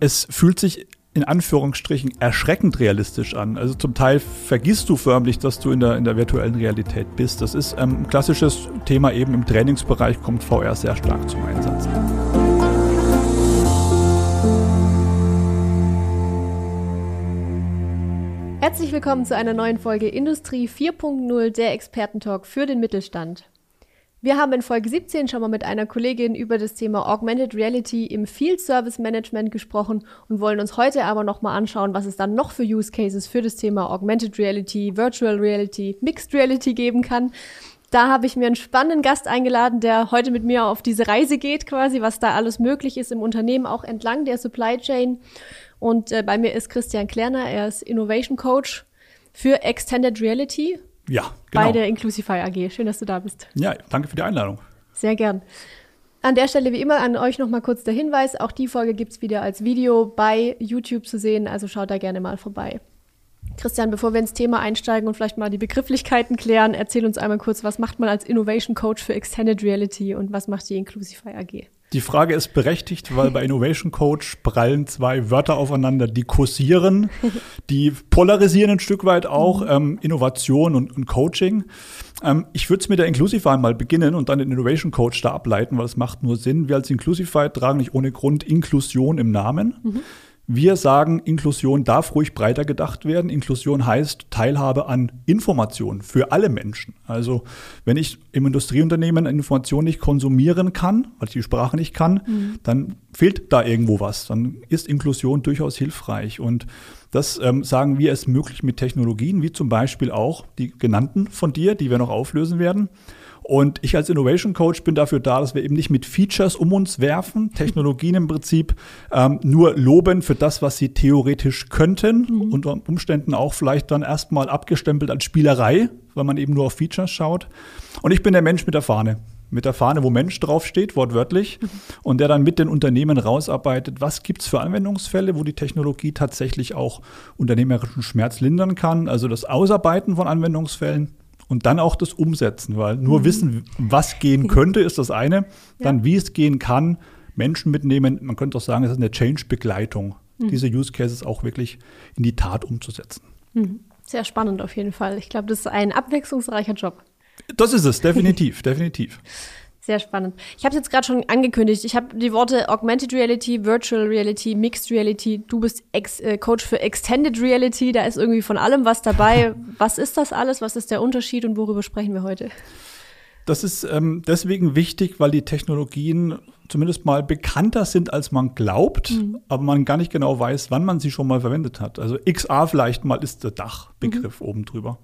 es fühlt sich in Anführungsstrichen erschreckend realistisch an. Also zum Teil vergisst du förmlich, dass du in der, in der virtuellen Realität bist. Das ist ähm, ein klassisches Thema eben im Trainingsbereich, kommt VR sehr stark zum Einsatz. Herzlich willkommen zu einer neuen Folge Industrie 4.0, der Expertentalk für den Mittelstand. Wir haben in Folge 17 schon mal mit einer Kollegin über das Thema Augmented Reality im Field Service Management gesprochen und wollen uns heute aber nochmal anschauen, was es dann noch für Use Cases für das Thema Augmented Reality, Virtual Reality, Mixed Reality geben kann. Da habe ich mir einen spannenden Gast eingeladen, der heute mit mir auf diese Reise geht, quasi, was da alles möglich ist im Unternehmen, auch entlang der Supply Chain. Und äh, bei mir ist Christian Klerner, er ist Innovation Coach für Extended Reality ja, genau. Bei der Inclusify AG. Schön, dass du da bist. Ja, danke für die Einladung. Sehr gern. An der Stelle wie immer an euch nochmal kurz der Hinweis, auch die Folge gibt es wieder als Video bei YouTube zu sehen, also schaut da gerne mal vorbei. Christian, bevor wir ins Thema einsteigen und vielleicht mal die Begrifflichkeiten klären, erzähl uns einmal kurz, was macht man als Innovation Coach für Extended Reality und was macht die Inclusify AG? Die Frage ist berechtigt, weil bei Innovation Coach prallen zwei Wörter aufeinander, die kursieren, die polarisieren ein Stück weit auch, mhm. ähm, Innovation und, und Coaching. Ähm, ich würde es mit der Inclusify mal beginnen und dann den Innovation Coach da ableiten, weil es macht nur Sinn. Wir als Inclusify tragen nicht ohne Grund Inklusion im Namen. Mhm. Wir sagen, Inklusion darf ruhig breiter gedacht werden. Inklusion heißt Teilhabe an Informationen für alle Menschen. Also wenn ich im Industrieunternehmen Informationen nicht konsumieren kann, weil ich die Sprache nicht kann, mhm. dann fehlt da irgendwo was. Dann ist Inklusion durchaus hilfreich. Und das ähm, sagen wir es möglich mit Technologien, wie zum Beispiel auch die genannten von dir, die wir noch auflösen werden. Und ich als Innovation Coach bin dafür da, dass wir eben nicht mit Features um uns werfen, Technologien im Prinzip ähm, nur loben für das, was sie theoretisch könnten, mhm. unter Umständen auch vielleicht dann erstmal abgestempelt als Spielerei, weil man eben nur auf Features schaut. Und ich bin der Mensch mit der Fahne mit der Fahne, wo Mensch draufsteht, wortwörtlich, mhm. und der dann mit den Unternehmen rausarbeitet, was gibt es für Anwendungsfälle, wo die Technologie tatsächlich auch unternehmerischen Schmerz lindern kann. Also das Ausarbeiten von Anwendungsfällen, und dann auch das Umsetzen, weil nur mhm. wissen, was gehen könnte, ist das eine. Dann, ja. wie es gehen kann, Menschen mitnehmen. Man könnte auch sagen, es ist eine Change-Begleitung, mhm. diese Use Cases auch wirklich in die Tat umzusetzen. Mhm. Sehr spannend auf jeden Fall. Ich glaube, das ist ein abwechslungsreicher Job. Das ist es, definitiv, definitiv. Sehr spannend. Ich habe es jetzt gerade schon angekündigt. Ich habe die Worte Augmented Reality, Virtual Reality, Mixed Reality. Du bist Ex äh, Coach für Extended Reality. Da ist irgendwie von allem was dabei. was ist das alles? Was ist der Unterschied und worüber sprechen wir heute? Das ist ähm, deswegen wichtig, weil die Technologien zumindest mal bekannter sind, als man glaubt, mhm. aber man gar nicht genau weiß, wann man sie schon mal verwendet hat. Also XA vielleicht mal ist der Dachbegriff mhm. oben drüber.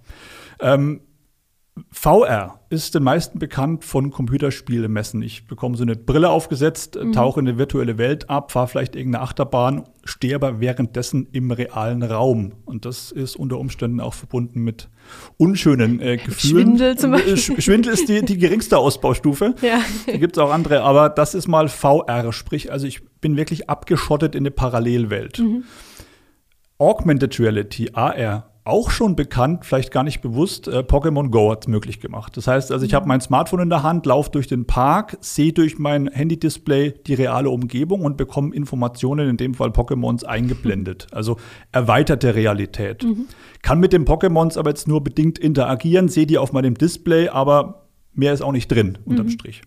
Ähm, VR ist den meisten bekannt von Computerspielemessen. Ich bekomme so eine Brille aufgesetzt, mhm. tauche in eine virtuelle Welt ab, fahre vielleicht irgendeine Achterbahn, stehe aber währenddessen im realen Raum. Und das ist unter Umständen auch verbunden mit unschönen äh, Gefühlen. Schwindel zum Beispiel. Schwindel ist die, die geringste Ausbaustufe. Ja. Da gibt es auch andere, aber das ist mal VR, sprich, also ich bin wirklich abgeschottet in eine Parallelwelt. Mhm. Augmented Reality, AR, auch schon bekannt, vielleicht gar nicht bewusst, äh, Pokémon Go hat es möglich gemacht. Das heißt, also ich mhm. habe mein Smartphone in der Hand, laufe durch den Park, sehe durch mein Handy-Display die reale Umgebung und bekomme Informationen, in dem Fall Pokémons, eingeblendet. Also erweiterte Realität. Mhm. Kann mit den Pokémons aber jetzt nur bedingt interagieren, sehe die auf meinem Display, aber mehr ist auch nicht drin, unterm mhm. Strich.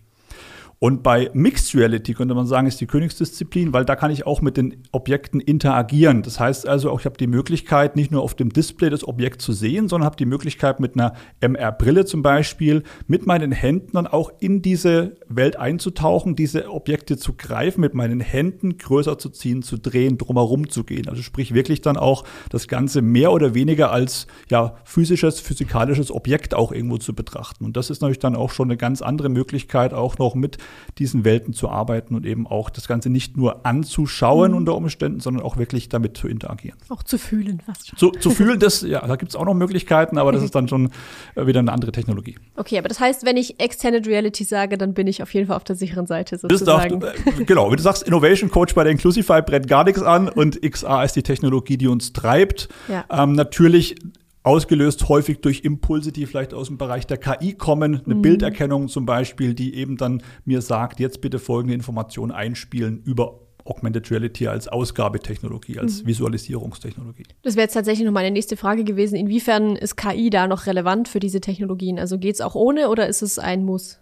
Und bei Mixed Reality könnte man sagen, ist die Königsdisziplin, weil da kann ich auch mit den Objekten interagieren. Das heißt also auch, ich habe die Möglichkeit, nicht nur auf dem Display das Objekt zu sehen, sondern habe die Möglichkeit mit einer MR-Brille zum Beispiel, mit meinen Händen dann auch in diese Welt einzutauchen, diese Objekte zu greifen, mit meinen Händen größer zu ziehen, zu drehen, drumherum zu gehen. Also sprich wirklich dann auch das Ganze mehr oder weniger als ja, physisches, physikalisches Objekt auch irgendwo zu betrachten. Und das ist natürlich dann auch schon eine ganz andere Möglichkeit, auch noch mit diesen Welten zu arbeiten und eben auch das Ganze nicht nur anzuschauen mhm. unter Umständen, sondern auch wirklich damit zu interagieren. Auch zu fühlen fast schon. Zu, zu fühlen, das, ja, da gibt es auch noch Möglichkeiten, aber das ist dann schon äh, wieder eine andere Technologie. Okay, aber das heißt, wenn ich Extended Reality sage, dann bin ich auf jeden Fall auf der sicheren Seite sozusagen. Auch, äh, genau, wenn du sagst, Innovation Coach bei der Inclusify brennt gar nichts an und XA ist die Technologie, die uns treibt. Ja. Ähm, natürlich ausgelöst häufig durch Impulse, die vielleicht aus dem Bereich der KI kommen, eine mhm. Bilderkennung zum Beispiel, die eben dann mir sagt, jetzt bitte folgende Informationen einspielen über Augmented Reality als Ausgabetechnologie, als mhm. Visualisierungstechnologie. Das wäre jetzt tatsächlich noch meine nächste Frage gewesen. Inwiefern ist KI da noch relevant für diese Technologien? Also geht es auch ohne oder ist es ein Muss?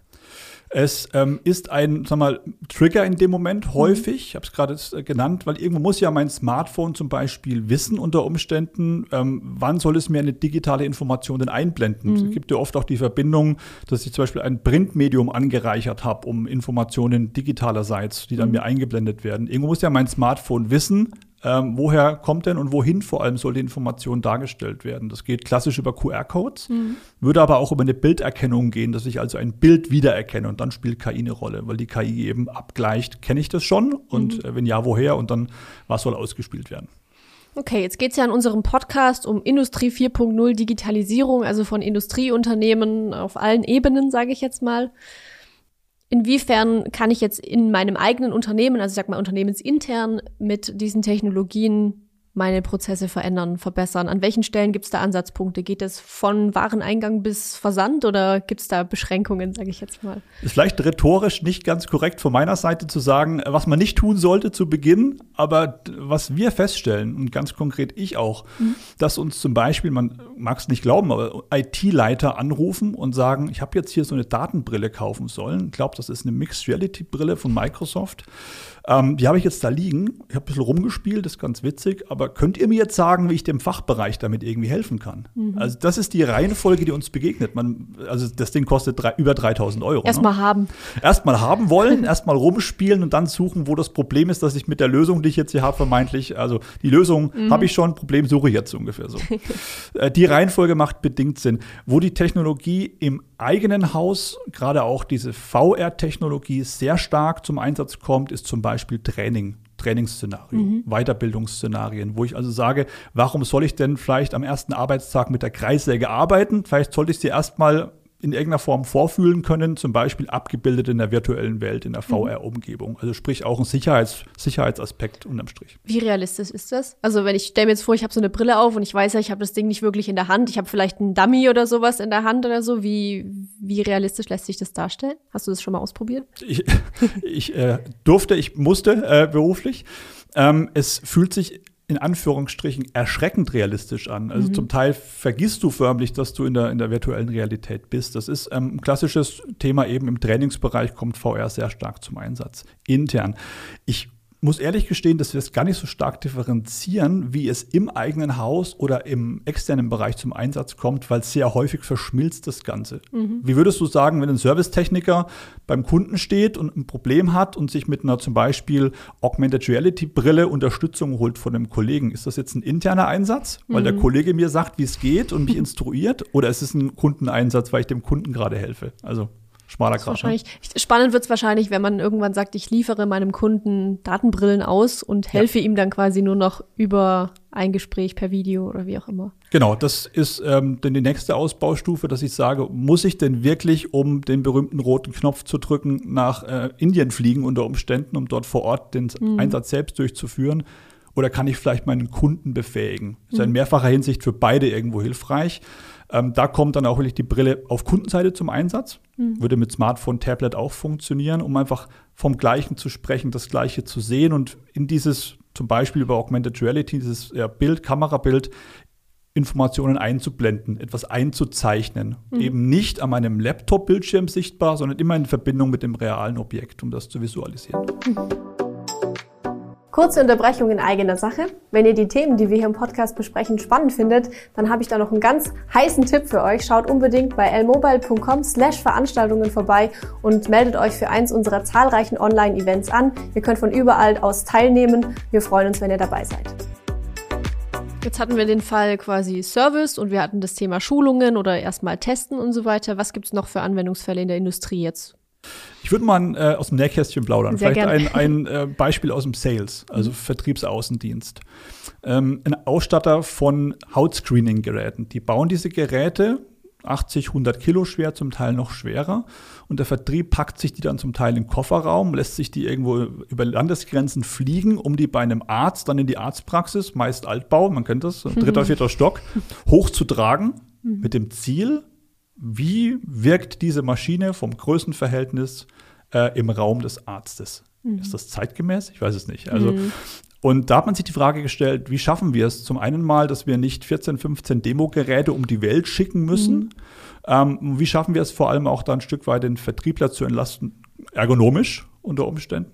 Es ähm, ist ein, sag mal, Trigger in dem Moment mhm. häufig. Ich habe es gerade äh, genannt, weil irgendwo muss ja mein Smartphone zum Beispiel wissen unter Umständen, ähm, wann soll es mir eine digitale Information denn einblenden. Mhm. Es gibt ja oft auch die Verbindung, dass ich zum Beispiel ein Printmedium angereichert habe, um Informationen digitalerseits, die dann mhm. mir eingeblendet werden. Irgendwo muss ja mein Smartphone wissen, ähm, woher kommt denn und wohin vor allem soll die Information dargestellt werden. Das geht klassisch über QR-Codes, mhm. würde aber auch über eine Bilderkennung gehen, dass ich also ein Bild wiedererkenne und dann spielt KI eine Rolle, weil die KI eben abgleicht, kenne ich das schon und mhm. äh, wenn ja, woher und dann was soll ausgespielt werden. Okay, jetzt geht es ja in unserem Podcast um Industrie 4.0 Digitalisierung, also von Industrieunternehmen auf allen Ebenen, sage ich jetzt mal. Inwiefern kann ich jetzt in meinem eigenen Unternehmen, also ich sag mal unternehmensintern, mit diesen Technologien meine Prozesse verändern, verbessern? An welchen Stellen gibt es da Ansatzpunkte? Geht es von Wareneingang bis Versand oder gibt es da Beschränkungen, sage ich jetzt mal? Ist vielleicht rhetorisch nicht ganz korrekt von meiner Seite zu sagen, was man nicht tun sollte zu Beginn, aber was wir feststellen und ganz konkret ich auch, mhm. dass uns zum Beispiel, man mag es nicht glauben, aber IT-Leiter anrufen und sagen, ich habe jetzt hier so eine Datenbrille kaufen sollen. Ich glaube, das ist eine Mixed Reality Brille von Microsoft. Ähm, die habe ich jetzt da liegen. Ich habe ein bisschen rumgespielt, das ist ganz witzig. Aber könnt ihr mir jetzt sagen, wie ich dem Fachbereich damit irgendwie helfen kann? Mhm. Also, das ist die Reihenfolge, die uns begegnet. Man, also, das Ding kostet drei, über 3000 Euro. Erstmal ne? haben. Erstmal haben wollen, erstmal rumspielen und dann suchen, wo das Problem ist, dass ich mit der Lösung, die ich jetzt hier habe, vermeintlich, also die Lösung mhm. habe ich schon, Problem suche ich jetzt ungefähr so. Äh, die Reihenfolge macht bedingt Sinn. Wo die Technologie im eigenen Haus, gerade auch diese VR-Technologie, sehr stark zum Einsatz kommt, ist zum Beispiel Training. Trainingsszenario, mhm. Weiterbildungsszenarien, wo ich also sage, warum soll ich denn vielleicht am ersten Arbeitstag mit der Kreissäge arbeiten? Vielleicht sollte ich sie erstmal in irgendeiner Form vorfühlen können, zum Beispiel abgebildet in der virtuellen Welt, in der mhm. VR-Umgebung. Also sprich auch ein Sicherheits Sicherheitsaspekt unterm Strich. Wie realistisch ist das? Also wenn ich stelle mir jetzt vor, ich habe so eine Brille auf und ich weiß ja, ich habe das Ding nicht wirklich in der Hand, ich habe vielleicht einen Dummy oder sowas in der Hand oder so. Wie, wie realistisch lässt sich das darstellen? Hast du das schon mal ausprobiert? Ich, ich äh, durfte, ich musste äh, beruflich. Ähm, es fühlt sich in Anführungsstrichen erschreckend realistisch an. Also mhm. zum Teil vergisst du förmlich, dass du in der, in der virtuellen Realität bist. Das ist ähm, ein klassisches Thema eben im Trainingsbereich, kommt VR sehr stark zum Einsatz. Intern. Ich muss ehrlich gestehen, dass wir es gar nicht so stark differenzieren, wie es im eigenen Haus oder im externen Bereich zum Einsatz kommt, weil sehr häufig verschmilzt das Ganze. Mhm. Wie würdest du sagen, wenn ein Servicetechniker beim Kunden steht und ein Problem hat und sich mit einer zum Beispiel Augmented Reality Brille Unterstützung holt von einem Kollegen, ist das jetzt ein interner Einsatz, weil mhm. der Kollege mir sagt, wie es geht und mich instruiert, oder ist es ein Kundeneinsatz, weil ich dem Kunden gerade helfe? Also schmaler Grad. Ne? Wahrscheinlich. Spannend wird es wahrscheinlich, wenn man irgendwann sagt, ich liefere meinem Kunden Datenbrillen aus und helfe ja. ihm dann quasi nur noch über ein Gespräch per Video oder wie auch immer. Genau, das ist ähm, dann die nächste Ausbaustufe, dass ich sage, muss ich denn wirklich, um den berühmten roten Knopf zu drücken, nach äh, Indien fliegen unter Umständen, um dort vor Ort den mhm. Einsatz selbst durchzuführen? Oder kann ich vielleicht meinen Kunden befähigen? Das ist in mhm. mehrfacher Hinsicht für beide irgendwo hilfreich. Ähm, da kommt dann auch wirklich die Brille auf Kundenseite zum Einsatz. Mhm. Würde mit Smartphone, Tablet auch funktionieren, um einfach vom Gleichen zu sprechen, das Gleiche zu sehen und in dieses zum Beispiel über Augmented Reality, dieses ja, Bild, Kamerabild, Informationen einzublenden, etwas einzuzeichnen. Mhm. Eben nicht an meinem Laptop-Bildschirm sichtbar, sondern immer in Verbindung mit dem realen Objekt, um das zu visualisieren. Mhm. Kurze Unterbrechung in eigener Sache. Wenn ihr die Themen, die wir hier im Podcast besprechen, spannend findet, dann habe ich da noch einen ganz heißen Tipp für euch. Schaut unbedingt bei lmobile.com slash Veranstaltungen vorbei und meldet euch für eins unserer zahlreichen Online-Events an. Ihr könnt von überall aus teilnehmen. Wir freuen uns, wenn ihr dabei seid. Jetzt hatten wir den Fall quasi Service und wir hatten das Thema Schulungen oder erstmal Testen und so weiter. Was gibt es noch für Anwendungsfälle in der Industrie jetzt? Ich würde mal äh, aus dem Nähkästchen plaudern. Sehr Vielleicht gern. ein, ein äh, Beispiel aus dem Sales, also mhm. Vertriebsaußendienst. Ähm, ein Ausstatter von Hautscreening-Geräten. Die bauen diese Geräte 80, 100 Kilo schwer, zum Teil noch schwerer. Und der Vertrieb packt sich die dann zum Teil in den Kofferraum, lässt sich die irgendwo über Landesgrenzen fliegen, um die bei einem Arzt dann in die Arztpraxis, meist Altbau, man kennt das, dritter, vierter Stock, hochzutragen, mhm. mit dem Ziel, wie wirkt diese Maschine vom Größenverhältnis äh, im Raum des Arztes? Mhm. Ist das zeitgemäß? Ich weiß es nicht. Also, mhm. Und da hat man sich die Frage gestellt, wie schaffen wir es zum einen mal, dass wir nicht 14, 15 Demo-Geräte um die Welt schicken müssen? Mhm. Ähm, wie schaffen wir es vor allem auch da ein Stück weit den Vertriebler zu entlasten, ergonomisch unter Umständen?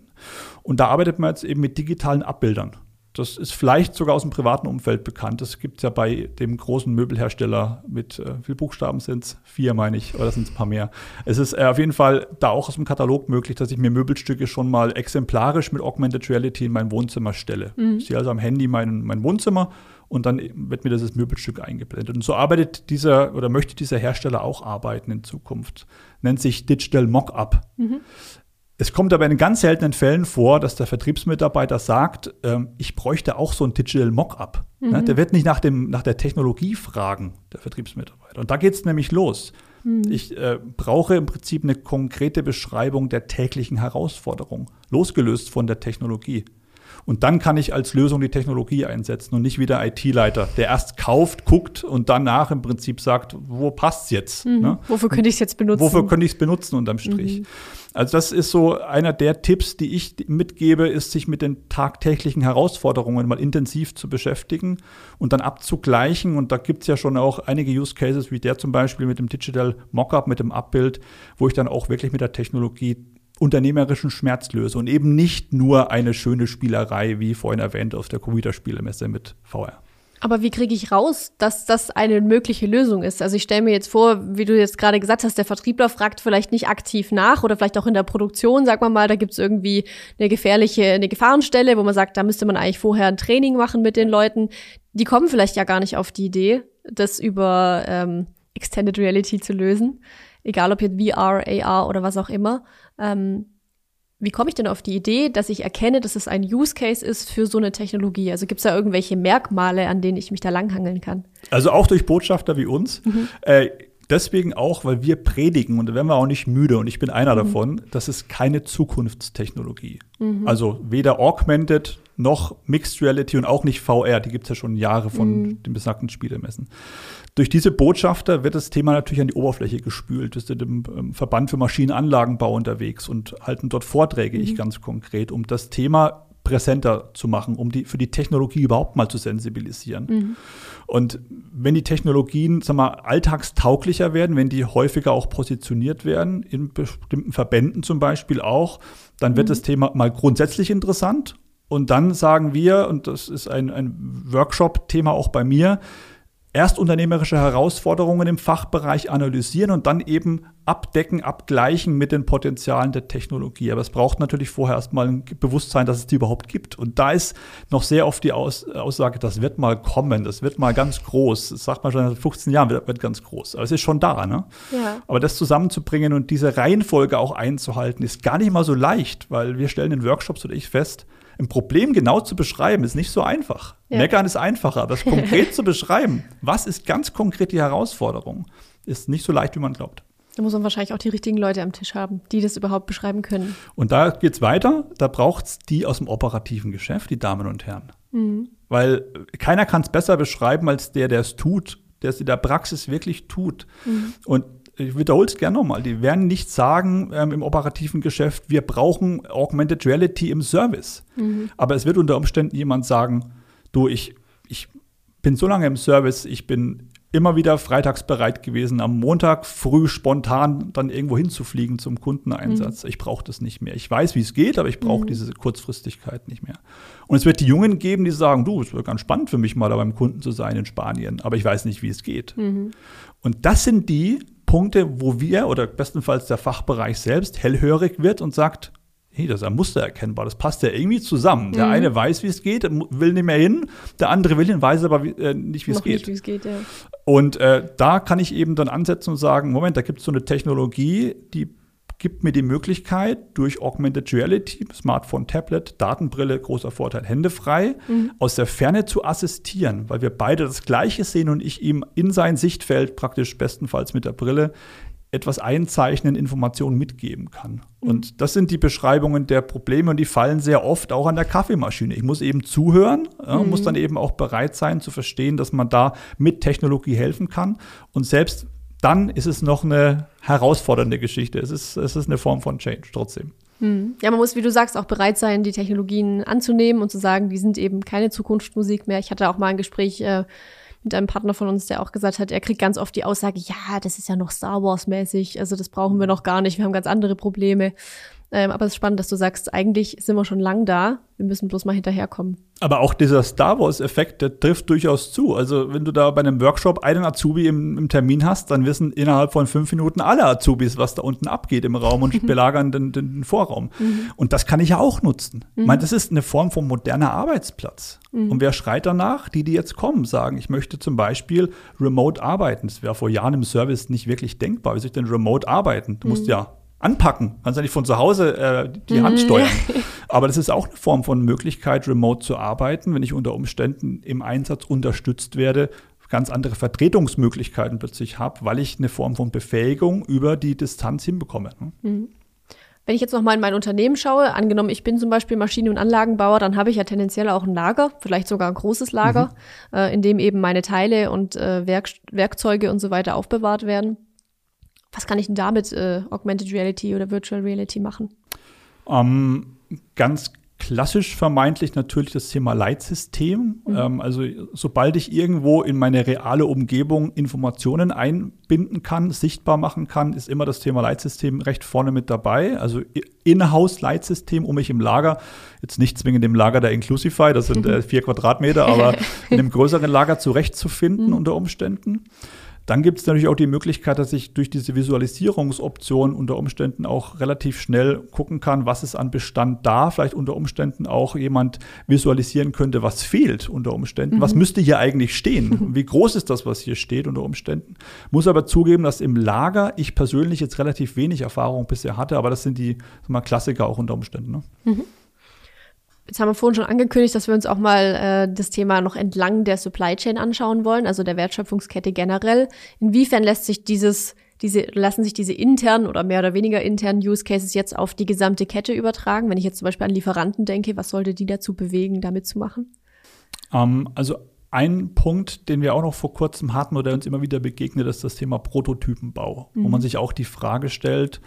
Und da arbeitet man jetzt eben mit digitalen Abbildern. Das ist vielleicht sogar aus dem privaten Umfeld bekannt. Das gibt es ja bei dem großen Möbelhersteller mit, äh, wie viele Buchstaben sind es? Vier, meine ich, oder sind es ein paar mehr? Es ist äh, auf jeden Fall da auch aus dem Katalog möglich, dass ich mir Möbelstücke schon mal exemplarisch mit Augmented Reality in mein Wohnzimmer stelle. Mhm. Ich sehe also am Handy mein, mein Wohnzimmer und dann wird mir dieses Möbelstück eingeblendet. Und so arbeitet dieser oder möchte dieser Hersteller auch arbeiten in Zukunft. Nennt sich Digital Mockup. Mhm. Es kommt aber in ganz seltenen Fällen vor, dass der Vertriebsmitarbeiter sagt, ähm, ich bräuchte auch so ein Digital Mockup. Mhm. Ne? Der wird nicht nach, dem, nach der Technologie fragen, der Vertriebsmitarbeiter. Und da geht es nämlich los. Mhm. Ich äh, brauche im Prinzip eine konkrete Beschreibung der täglichen Herausforderung, losgelöst von der Technologie. Und dann kann ich als Lösung die Technologie einsetzen und nicht wie der IT-Leiter, der erst kauft, guckt und danach im Prinzip sagt, wo passt es jetzt? Mhm. Ne? Wofür könnte ich es jetzt benutzen? Wofür könnte ich es benutzen unterm Strich? Mhm. Also das ist so einer der Tipps, die ich mitgebe, ist sich mit den tagtäglichen Herausforderungen mal intensiv zu beschäftigen und dann abzugleichen. Und da gibt es ja schon auch einige Use Cases, wie der zum Beispiel mit dem Digital Mockup, mit dem Abbild, wo ich dann auch wirklich mit der Technologie unternehmerischen Schmerz löse und eben nicht nur eine schöne Spielerei, wie vorhin erwähnt, auf der Computerspielemesse mit VR. Aber wie kriege ich raus, dass das eine mögliche Lösung ist? Also ich stelle mir jetzt vor, wie du jetzt gerade gesagt hast, der Vertriebler fragt vielleicht nicht aktiv nach oder vielleicht auch in der Produktion, sag mal mal, da gibt es irgendwie eine gefährliche, eine Gefahrenstelle, wo man sagt, da müsste man eigentlich vorher ein Training machen mit den Leuten. Die kommen vielleicht ja gar nicht auf die Idee, das über ähm, Extended Reality zu lösen. Egal ob jetzt VR, AR oder was auch immer. Ähm, wie komme ich denn auf die Idee, dass ich erkenne, dass es ein Use Case ist für so eine Technologie? Also gibt es da irgendwelche Merkmale, an denen ich mich da langhangeln kann? Also auch durch Botschafter wie uns. Mhm. Äh, deswegen auch, weil wir predigen und da werden wir auch nicht müde und ich bin einer mhm. davon, das ist keine Zukunftstechnologie. Mhm. Also weder Augmented noch Mixed Reality und auch nicht VR, die gibt es ja schon Jahre von mhm. den besagten Spielemessen. Durch diese Botschafter wird das Thema natürlich an die Oberfläche gespült. Wir sind im ähm, Verband für Maschinenanlagenbau unterwegs und halten dort Vorträge, mhm. ich ganz konkret, um das Thema präsenter zu machen, um die, für die Technologie überhaupt mal zu sensibilisieren. Mhm. Und wenn die Technologien sag mal, alltagstauglicher werden, wenn die häufiger auch positioniert werden, in bestimmten Verbänden zum Beispiel auch, dann wird mhm. das Thema mal grundsätzlich interessant. Und dann sagen wir, und das ist ein, ein Workshop-Thema auch bei mir, erst unternehmerische Herausforderungen im Fachbereich analysieren und dann eben abdecken, abgleichen mit den Potenzialen der Technologie. Aber es braucht natürlich vorher erstmal ein Bewusstsein, dass es die überhaupt gibt. Und da ist noch sehr oft die Aus Aussage, das wird mal kommen, das wird mal ganz groß. Das sagt man schon seit 15 Jahren, wird, wird ganz groß. Aber es ist schon da, ne? Ja. Aber das zusammenzubringen und diese Reihenfolge auch einzuhalten, ist gar nicht mal so leicht, weil wir stellen in Workshops oder ich fest, ein Problem genau zu beschreiben, ist nicht so einfach. Ja. Meckern ist einfacher, aber das konkret zu beschreiben, was ist ganz konkret die Herausforderung, ist nicht so leicht, wie man glaubt. Da muss man wahrscheinlich auch die richtigen Leute am Tisch haben, die das überhaupt beschreiben können. Und da geht es weiter. Da braucht es die aus dem operativen Geschäft, die Damen und Herren. Mhm. Weil keiner kann es besser beschreiben als der, der es tut, der es in der Praxis wirklich tut. Mhm. Und ich wiederhole es gerne nochmal, die werden nicht sagen ähm, im operativen Geschäft, wir brauchen Augmented Reality im Service. Mhm. Aber es wird unter Umständen jemand sagen, du, ich, ich bin so lange im Service, ich bin immer wieder freitags bereit gewesen, am Montag früh spontan dann irgendwo hinzufliegen zum Kundeneinsatz. Mhm. Ich brauche das nicht mehr. Ich weiß, wie es geht, aber ich brauche mhm. diese Kurzfristigkeit nicht mehr. Und es wird die Jungen geben, die sagen, du, es wird ganz spannend für mich mal da beim Kunden zu sein in Spanien, aber ich weiß nicht, wie es geht. Mhm. Und das sind die, Punkte, wo wir oder bestenfalls der Fachbereich selbst hellhörig wird und sagt, hey, das ist ein Muster erkennbar, das passt ja irgendwie zusammen. Der mhm. eine weiß, wie es geht, will nicht mehr hin, der andere will hin, weiß aber wie, äh, nicht, wie es geht. Nicht, geht ja. Und äh, da kann ich eben dann ansetzen und sagen, Moment, da gibt es so eine Technologie, die gibt mir die Möglichkeit, durch Augmented Reality, Smartphone, Tablet, Datenbrille, großer Vorteil, Hände frei, mhm. aus der Ferne zu assistieren, weil wir beide das Gleiche sehen und ich ihm in sein Sichtfeld praktisch bestenfalls mit der Brille etwas einzeichnen, Informationen mitgeben kann. Mhm. Und das sind die Beschreibungen der Probleme und die fallen sehr oft auch an der Kaffeemaschine. Ich muss eben zuhören, mhm. muss dann eben auch bereit sein zu verstehen, dass man da mit Technologie helfen kann. Und selbst dann ist es noch eine herausfordernde Geschichte. Es ist, es ist eine Form von Change trotzdem. Hm. Ja, man muss, wie du sagst, auch bereit sein, die Technologien anzunehmen und zu sagen, die sind eben keine Zukunftsmusik mehr. Ich hatte auch mal ein Gespräch äh, mit einem Partner von uns, der auch gesagt hat, er kriegt ganz oft die Aussage, ja, das ist ja noch Star Wars mäßig, also das brauchen wir noch gar nicht, wir haben ganz andere Probleme. Ähm, aber es ist spannend, dass du sagst, eigentlich sind wir schon lang da. Wir müssen bloß mal hinterherkommen. Aber auch dieser Star Wars-Effekt, der trifft durchaus zu. Also, wenn du da bei einem Workshop einen Azubi im, im, Termin hast, dann wissen innerhalb von fünf Minuten alle Azubis, was da unten abgeht im Raum und belagern den, den, Vorraum. Mhm. Und das kann ich ja auch nutzen. Mhm. Ich meine, das ist eine Form von moderner Arbeitsplatz. Mhm. Und wer schreit danach? Die, die jetzt kommen, sagen, ich möchte zum Beispiel remote arbeiten. Das wäre vor Jahren im Service nicht wirklich denkbar. Wie soll ich denn remote arbeiten? Du musst mhm. ja anpacken. Kannst ja nicht von zu Hause äh, die Hand mhm. steuern. Aber das ist auch eine Form von Möglichkeit, remote zu arbeiten, wenn ich unter Umständen im Einsatz unterstützt werde, ganz andere Vertretungsmöglichkeiten plötzlich habe, weil ich eine Form von Befähigung über die Distanz hinbekomme. Ne? Mhm. Wenn ich jetzt noch mal in mein Unternehmen schaue, angenommen, ich bin zum Beispiel Maschinen- und Anlagenbauer, dann habe ich ja tendenziell auch ein Lager, vielleicht sogar ein großes Lager, mhm. äh, in dem eben meine Teile und äh, Werk Werkzeuge und so weiter aufbewahrt werden. Was kann ich denn damit äh, Augmented Reality oder Virtual Reality machen? Ähm, ganz klassisch vermeintlich natürlich das Thema Leitsystem. Mhm. Ähm, also sobald ich irgendwo in meine reale Umgebung Informationen einbinden kann, sichtbar machen kann, ist immer das Thema Leitsystem recht vorne mit dabei. Also In-house-Leitsystem um mich im Lager, jetzt nicht zwingend im Lager der Inclusify, das sind äh, vier Quadratmeter, aber in einem größeren Lager zurechtzufinden mhm. unter Umständen. Dann gibt es natürlich auch die Möglichkeit, dass ich durch diese Visualisierungsoption unter Umständen auch relativ schnell gucken kann, was ist an Bestand da. Vielleicht unter Umständen auch jemand visualisieren könnte, was fehlt unter Umständen. Mhm. Was müsste hier eigentlich stehen? Wie groß ist das, was hier steht unter Umständen? Muss aber zugeben, dass im Lager ich persönlich jetzt relativ wenig Erfahrung bisher hatte, aber das sind die mal, Klassiker auch unter Umständen. Ne? Mhm. Jetzt haben wir vorhin schon angekündigt, dass wir uns auch mal äh, das Thema noch entlang der Supply Chain anschauen wollen, also der Wertschöpfungskette generell. Inwiefern lässt sich dieses, diese, lassen sich diese internen oder mehr oder weniger internen Use Cases jetzt auf die gesamte Kette übertragen? Wenn ich jetzt zum Beispiel an Lieferanten denke, was sollte die dazu bewegen, damit zu machen? Um, ähm, also ein Punkt, den wir auch noch vor kurzem hatten oder uns immer wieder begegnet, ist das Thema Prototypenbau, mhm. wo man sich auch die Frage stellt,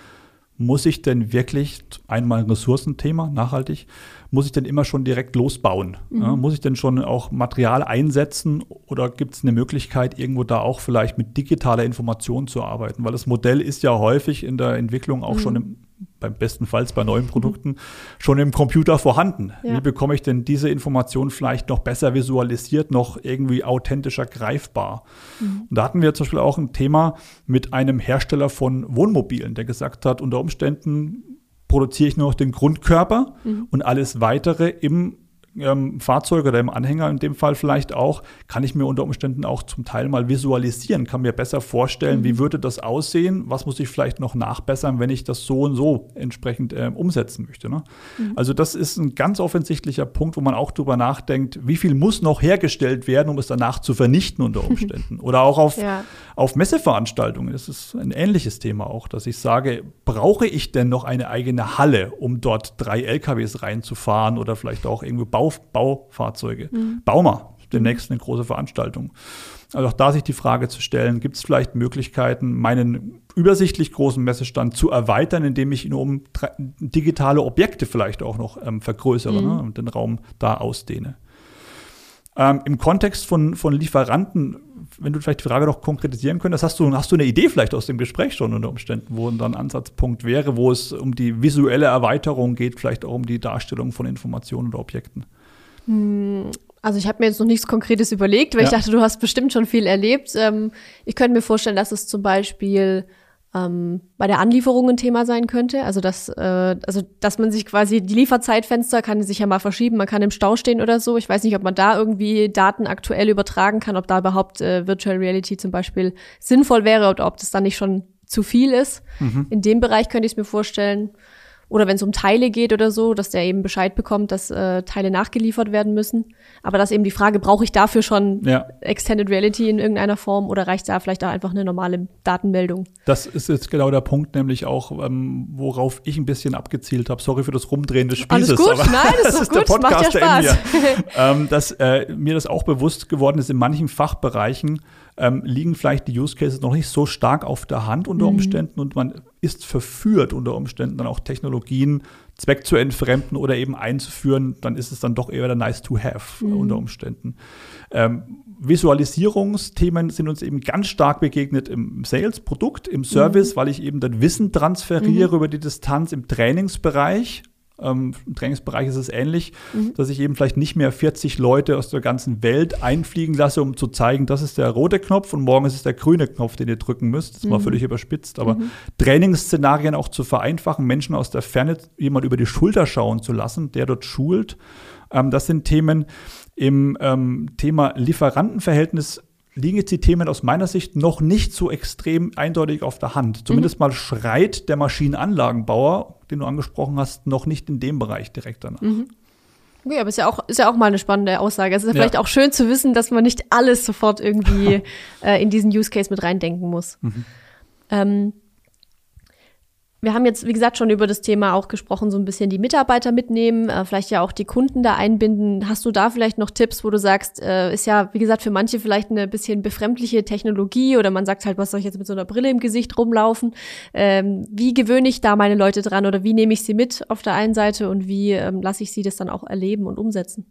muss ich denn wirklich einmal ein Ressourcenthema, nachhaltig, muss ich denn immer schon direkt losbauen? Mhm. Ja, muss ich denn schon auch Material einsetzen oder gibt es eine Möglichkeit, irgendwo da auch vielleicht mit digitaler Information zu arbeiten? Weil das Modell ist ja häufig in der Entwicklung auch mhm. schon im beim bestenfalls bei neuen Produkten schon im Computer vorhanden. Ja. Wie bekomme ich denn diese Information vielleicht noch besser visualisiert, noch irgendwie authentischer greifbar? Mhm. Und da hatten wir zum Beispiel auch ein Thema mit einem Hersteller von Wohnmobilen, der gesagt hat, unter Umständen produziere ich nur noch den Grundkörper mhm. und alles weitere im ähm, Fahrzeug oder im Anhänger in dem Fall vielleicht auch, kann ich mir unter Umständen auch zum Teil mal visualisieren, kann mir besser vorstellen, mhm. wie würde das aussehen, was muss ich vielleicht noch nachbessern, wenn ich das so und so entsprechend äh, umsetzen möchte. Ne? Mhm. Also das ist ein ganz offensichtlicher Punkt, wo man auch drüber nachdenkt, wie viel muss noch hergestellt werden, um es danach zu vernichten unter Umständen. Oder auch auf, ja. auf Messeveranstaltungen. Das ist ein ähnliches Thema auch, dass ich sage, brauche ich denn noch eine eigene Halle, um dort drei LKWs reinzufahren oder vielleicht auch irgendwie Bau Baufahrzeuge. Mhm. Bauma, demnächst eine große Veranstaltung. Also auch da sich die Frage zu stellen, gibt es vielleicht Möglichkeiten, meinen übersichtlich großen Messestand zu erweitern, indem ich ihn um digitale Objekte vielleicht auch noch ähm, vergrößere mhm. ne, und den Raum da ausdehne. Ähm, Im Kontext von, von Lieferanten, wenn du vielleicht die Frage noch konkretisieren könntest, hast du, hast du eine Idee vielleicht aus dem Gespräch schon unter Umständen, wo dann ein Ansatzpunkt wäre, wo es um die visuelle Erweiterung geht, vielleicht auch um die Darstellung von Informationen oder Objekten? Also ich habe mir jetzt noch nichts Konkretes überlegt, weil ja. ich dachte, du hast bestimmt schon viel erlebt. Ähm, ich könnte mir vorstellen, dass es zum Beispiel ähm, bei der Anlieferung ein Thema sein könnte. Also dass, äh, also dass man sich quasi die Lieferzeitfenster kann sich ja mal verschieben, man kann im Stau stehen oder so. Ich weiß nicht, ob man da irgendwie Daten aktuell übertragen kann, ob da überhaupt äh, Virtual Reality zum Beispiel sinnvoll wäre oder ob das dann nicht schon zu viel ist. Mhm. In dem Bereich könnte ich es mir vorstellen. Oder wenn es um Teile geht oder so, dass der eben Bescheid bekommt, dass äh, Teile nachgeliefert werden müssen. Aber das eben die Frage, brauche ich dafür schon ja. Extended Reality in irgendeiner Form oder reicht da vielleicht auch einfach eine normale Datenmeldung? Das ist jetzt genau der Punkt, nämlich auch, ähm, worauf ich ein bisschen abgezielt habe. Sorry für das Rumdrehen des Spießes. Alles gut, nein, das, das ist, gut. der Podcast Macht ja Spaß. ähm, dass äh, mir das auch bewusst geworden ist, in manchen Fachbereichen ähm, liegen vielleicht die Use Cases noch nicht so stark auf der Hand unter mhm. Umständen und man ist verführt, unter Umständen dann auch Technologien Zweck zu entfremden oder eben einzuführen, dann ist es dann doch eher nice to have mhm. unter Umständen. Ähm, Visualisierungsthemen sind uns eben ganz stark begegnet im Sales-Produkt, im Service, mhm. weil ich eben dann Wissen transferiere mhm. über die Distanz im Trainingsbereich ähm, Im Trainingsbereich ist es ähnlich, mhm. dass ich eben vielleicht nicht mehr 40 Leute aus der ganzen Welt einfliegen lasse, um zu zeigen, das ist der rote Knopf und morgen ist es der grüne Knopf, den ihr drücken müsst. Das war mhm. völlig überspitzt, aber mhm. Trainingsszenarien auch zu vereinfachen, Menschen aus der Ferne jemand über die Schulter schauen zu lassen, der dort schult. Ähm, das sind Themen im ähm, Thema Lieferantenverhältnis liegen jetzt die Themen aus meiner Sicht noch nicht so extrem eindeutig auf der Hand. Zumindest mhm. mal schreit der Maschinenanlagenbauer, den du angesprochen hast, noch nicht in dem Bereich direkt danach. Mhm. Okay, aber ist ja auch, ist ja auch mal eine spannende Aussage. Es ist ja vielleicht auch schön zu wissen, dass man nicht alles sofort irgendwie äh, in diesen Use Case mit reindenken muss. Mhm. Ähm, wir haben jetzt, wie gesagt, schon über das Thema auch gesprochen, so ein bisschen die Mitarbeiter mitnehmen, äh, vielleicht ja auch die Kunden da einbinden. Hast du da vielleicht noch Tipps, wo du sagst, äh, ist ja, wie gesagt, für manche vielleicht eine bisschen befremdliche Technologie oder man sagt halt, was soll ich jetzt mit so einer Brille im Gesicht rumlaufen? Ähm, wie gewöhne ich da meine Leute dran oder wie nehme ich sie mit auf der einen Seite und wie ähm, lasse ich sie das dann auch erleben und umsetzen?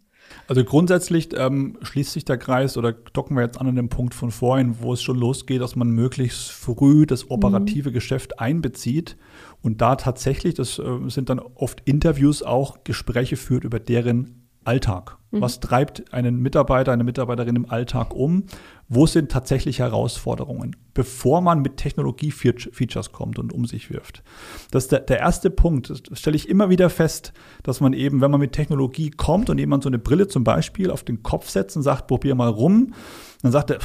Also grundsätzlich ähm, schließt sich der Kreis oder docken wir jetzt an an dem Punkt von vorhin, wo es schon losgeht, dass man möglichst früh das operative mhm. Geschäft einbezieht und da tatsächlich, das äh, sind dann oft Interviews auch, Gespräche führt über deren Alltag. Mhm. Was treibt einen Mitarbeiter, eine Mitarbeiterin im Alltag um? Wo sind tatsächlich Herausforderungen, bevor man mit Technologie-Features kommt und um sich wirft? Das ist der, der erste Punkt. Das stelle ich immer wieder fest, dass man eben, wenn man mit Technologie kommt und jemand so eine Brille zum Beispiel auf den Kopf setzt und sagt, probier mal rum, dann sagt er,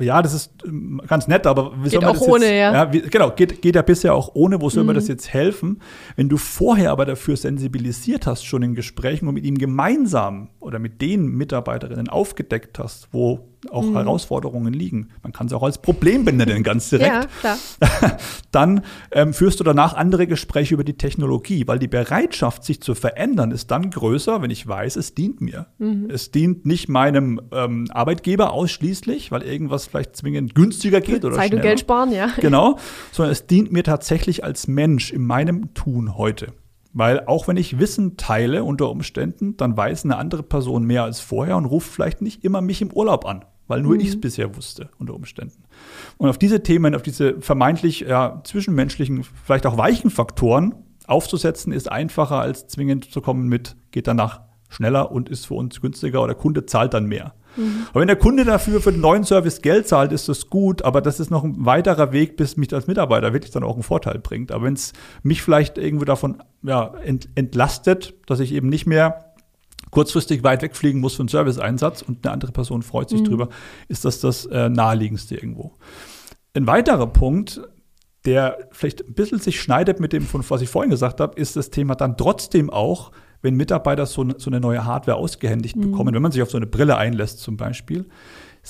ja, das ist ähm, ganz nett, aber wie soll man das ohne, jetzt, ja. ja wie, genau, geht, geht ja bisher auch ohne, wo soll mhm. mir das jetzt helfen? Wenn du vorher aber dafür sensibilisiert hast, schon in Gesprächen und mit ihm gemeinsam oder mit den Mitarbeiterinnen aufgedeckt hast, wo auch mhm. Herausforderungen liegen. Man kann es auch als Problem benennen, ganz direkt. ja, dann ähm, führst du danach andere Gespräche über die Technologie, weil die Bereitschaft, sich zu verändern, ist dann größer, wenn ich weiß, es dient mir. Mhm. Es dient nicht meinem ähm, Arbeitgeber ausschließlich, weil irgendwas vielleicht zwingend günstiger geht oder Zeit und Geld sparen, ja. Genau, sondern es dient mir tatsächlich als Mensch in meinem Tun heute. Weil auch wenn ich Wissen teile unter Umständen, dann weiß eine andere Person mehr als vorher und ruft vielleicht nicht immer mich im Urlaub an, weil nur mhm. ich es bisher wusste unter Umständen. Und auf diese Themen, auf diese vermeintlich ja, zwischenmenschlichen, vielleicht auch weichen Faktoren aufzusetzen, ist einfacher als zwingend zu kommen mit, geht danach schneller und ist für uns günstiger oder der Kunde zahlt dann mehr. Mhm. Aber wenn der Kunde dafür für den neuen Service Geld zahlt, ist das gut, aber das ist noch ein weiterer Weg, bis mich als Mitarbeiter wirklich dann auch einen Vorteil bringt. Aber wenn es mich vielleicht irgendwo davon ja, ent, entlastet, dass ich eben nicht mehr kurzfristig weit wegfliegen muss für einen Serviceeinsatz und eine andere Person freut sich mhm. drüber, ist das das äh, naheliegendste irgendwo. Ein weiterer Punkt, der vielleicht ein bisschen sich schneidet mit dem, von was ich vorhin gesagt habe, ist das Thema dann trotzdem auch, wenn Mitarbeiter so, so eine neue Hardware ausgehändigt mhm. bekommen, wenn man sich auf so eine Brille einlässt zum Beispiel,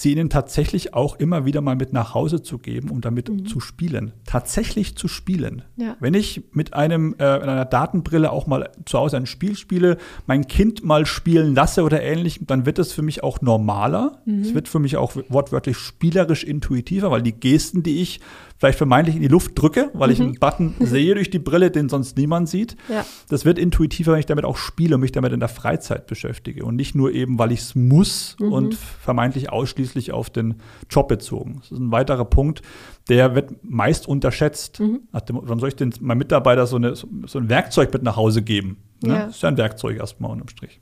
sie ihnen tatsächlich auch immer wieder mal mit nach Hause zu geben und damit mhm. zu spielen. Tatsächlich zu spielen. Ja. Wenn ich mit einem äh, einer Datenbrille auch mal zu Hause ein Spiel spiele, mein Kind mal spielen lasse oder ähnlich, dann wird es für mich auch normaler. Mhm. Es wird für mich auch wortwörtlich spielerisch intuitiver, weil die Gesten, die ich vielleicht vermeintlich in die Luft drücke, weil mhm. ich einen Button sehe durch die Brille, den sonst niemand sieht. Ja. Das wird intuitiver, wenn ich damit auch spiele und mich damit in der Freizeit beschäftige und nicht nur eben, weil ich es muss mhm. und vermeintlich ausschließlich auf den Job bezogen. Das ist ein weiterer Punkt, der wird meist unterschätzt. Mhm. Warum soll ich denn meinem Mitarbeiter so, eine, so ein Werkzeug mit nach Hause geben? Ne? Ja. Das ist ja ein Werkzeug erstmal unterm Strich.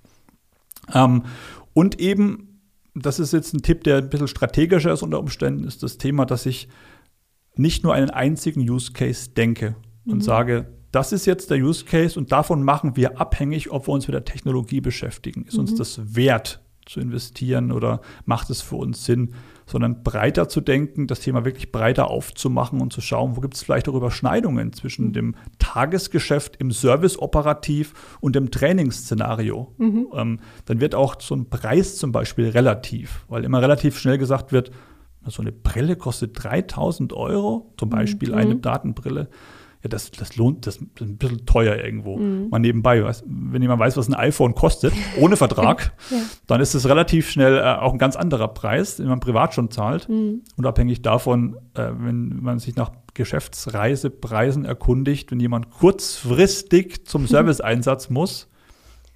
Ähm, und eben, das ist jetzt ein Tipp, der ein bisschen strategischer ist unter Umständen, ist das Thema, dass ich nicht nur einen einzigen Use Case denke und mhm. sage, das ist jetzt der Use Case und davon machen wir abhängig, ob wir uns mit der Technologie beschäftigen. Ist mhm. uns das wert zu investieren oder macht es für uns Sinn, sondern breiter zu denken, das Thema wirklich breiter aufzumachen und zu schauen, wo gibt es vielleicht auch Überschneidungen zwischen mhm. dem Tagesgeschäft im Service operativ und dem Trainingsszenario. Mhm. Ähm, dann wird auch so ein Preis zum Beispiel relativ, weil immer relativ schnell gesagt wird, so eine Brille kostet 3000 Euro, zum Beispiel mhm. eine Datenbrille. Ja, das, das lohnt, das ist ein bisschen teuer irgendwo. Mhm. Mal nebenbei, weiß, wenn jemand weiß, was ein iPhone kostet, ohne Vertrag, ja. dann ist es relativ schnell äh, auch ein ganz anderer Preis, den man privat schon zahlt. Mhm. Unabhängig davon, äh, wenn man sich nach Geschäftsreisepreisen erkundigt, wenn jemand kurzfristig zum Serviceeinsatz muss,